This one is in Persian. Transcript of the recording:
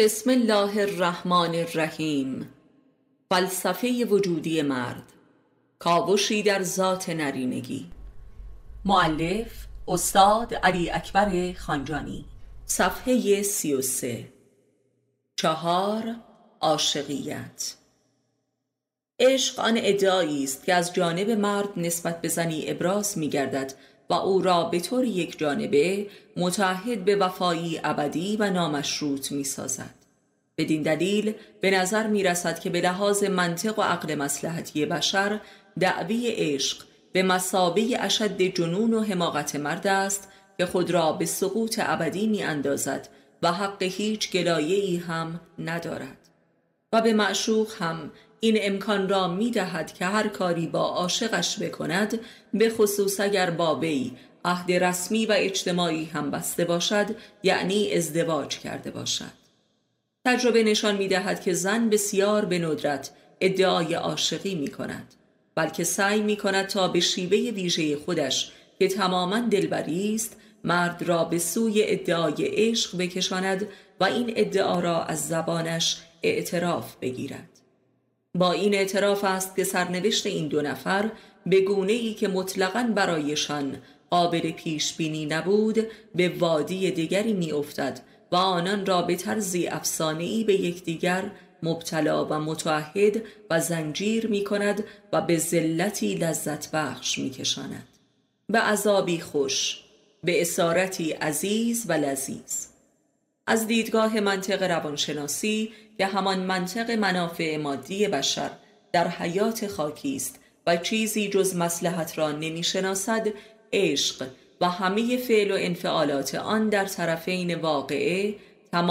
بسم الله الرحمن الرحیم. فلسفه وجودی مرد. کاوشی در ذات نرینگی معلف استاد علی اکبر خانجانی. صفحه سی و سه. چهار عاشقیت. عشق آن ادعایی است که از جانب مرد نسبت به زنی ابراز می گردد و او را به طور یک جانبه متعهد به وفایی ابدی و نامشروط می سازد. بدین دلیل به نظر می رسد که به لحاظ منطق و عقل مسلحتی بشر دعوی عشق به مسابه اشد جنون و حماقت مرد است که خود را به سقوط ابدی می اندازد و حق هیچ گلایه ای هم ندارد و به معشوق هم این امکان را می دهد که هر کاری با عاشقش بکند به خصوص اگر با وی عهد رسمی و اجتماعی هم بسته باشد یعنی ازدواج کرده باشد. تجربه نشان می دهد که زن بسیار به ندرت ادعای عاشقی می کند بلکه سعی می کند تا به شیوه ویژه خودش که تماما دلبری است مرد را به سوی ادعای عشق بکشاند و این ادعا را از زبانش اعتراف بگیرد. با این اعتراف است که سرنوشت این دو نفر به گونه ای که مطلقا برایشان قابل پیش بینی نبود به وادی دیگری می افتد و آنان را به طرزی ای به یکدیگر مبتلا و متعهد و زنجیر می کند و به ذلتی لذت بخش می کشاند به عذابی خوش به اسارتی عزیز و لذیذ. از دیدگاه منطق روانشناسی که همان منطق منافع مادی بشر در حیات خاکی است و چیزی جز مسلحت را نمی‌شناسد عشق و همه فعل و انفعالات آن در طرفین واقعه تمام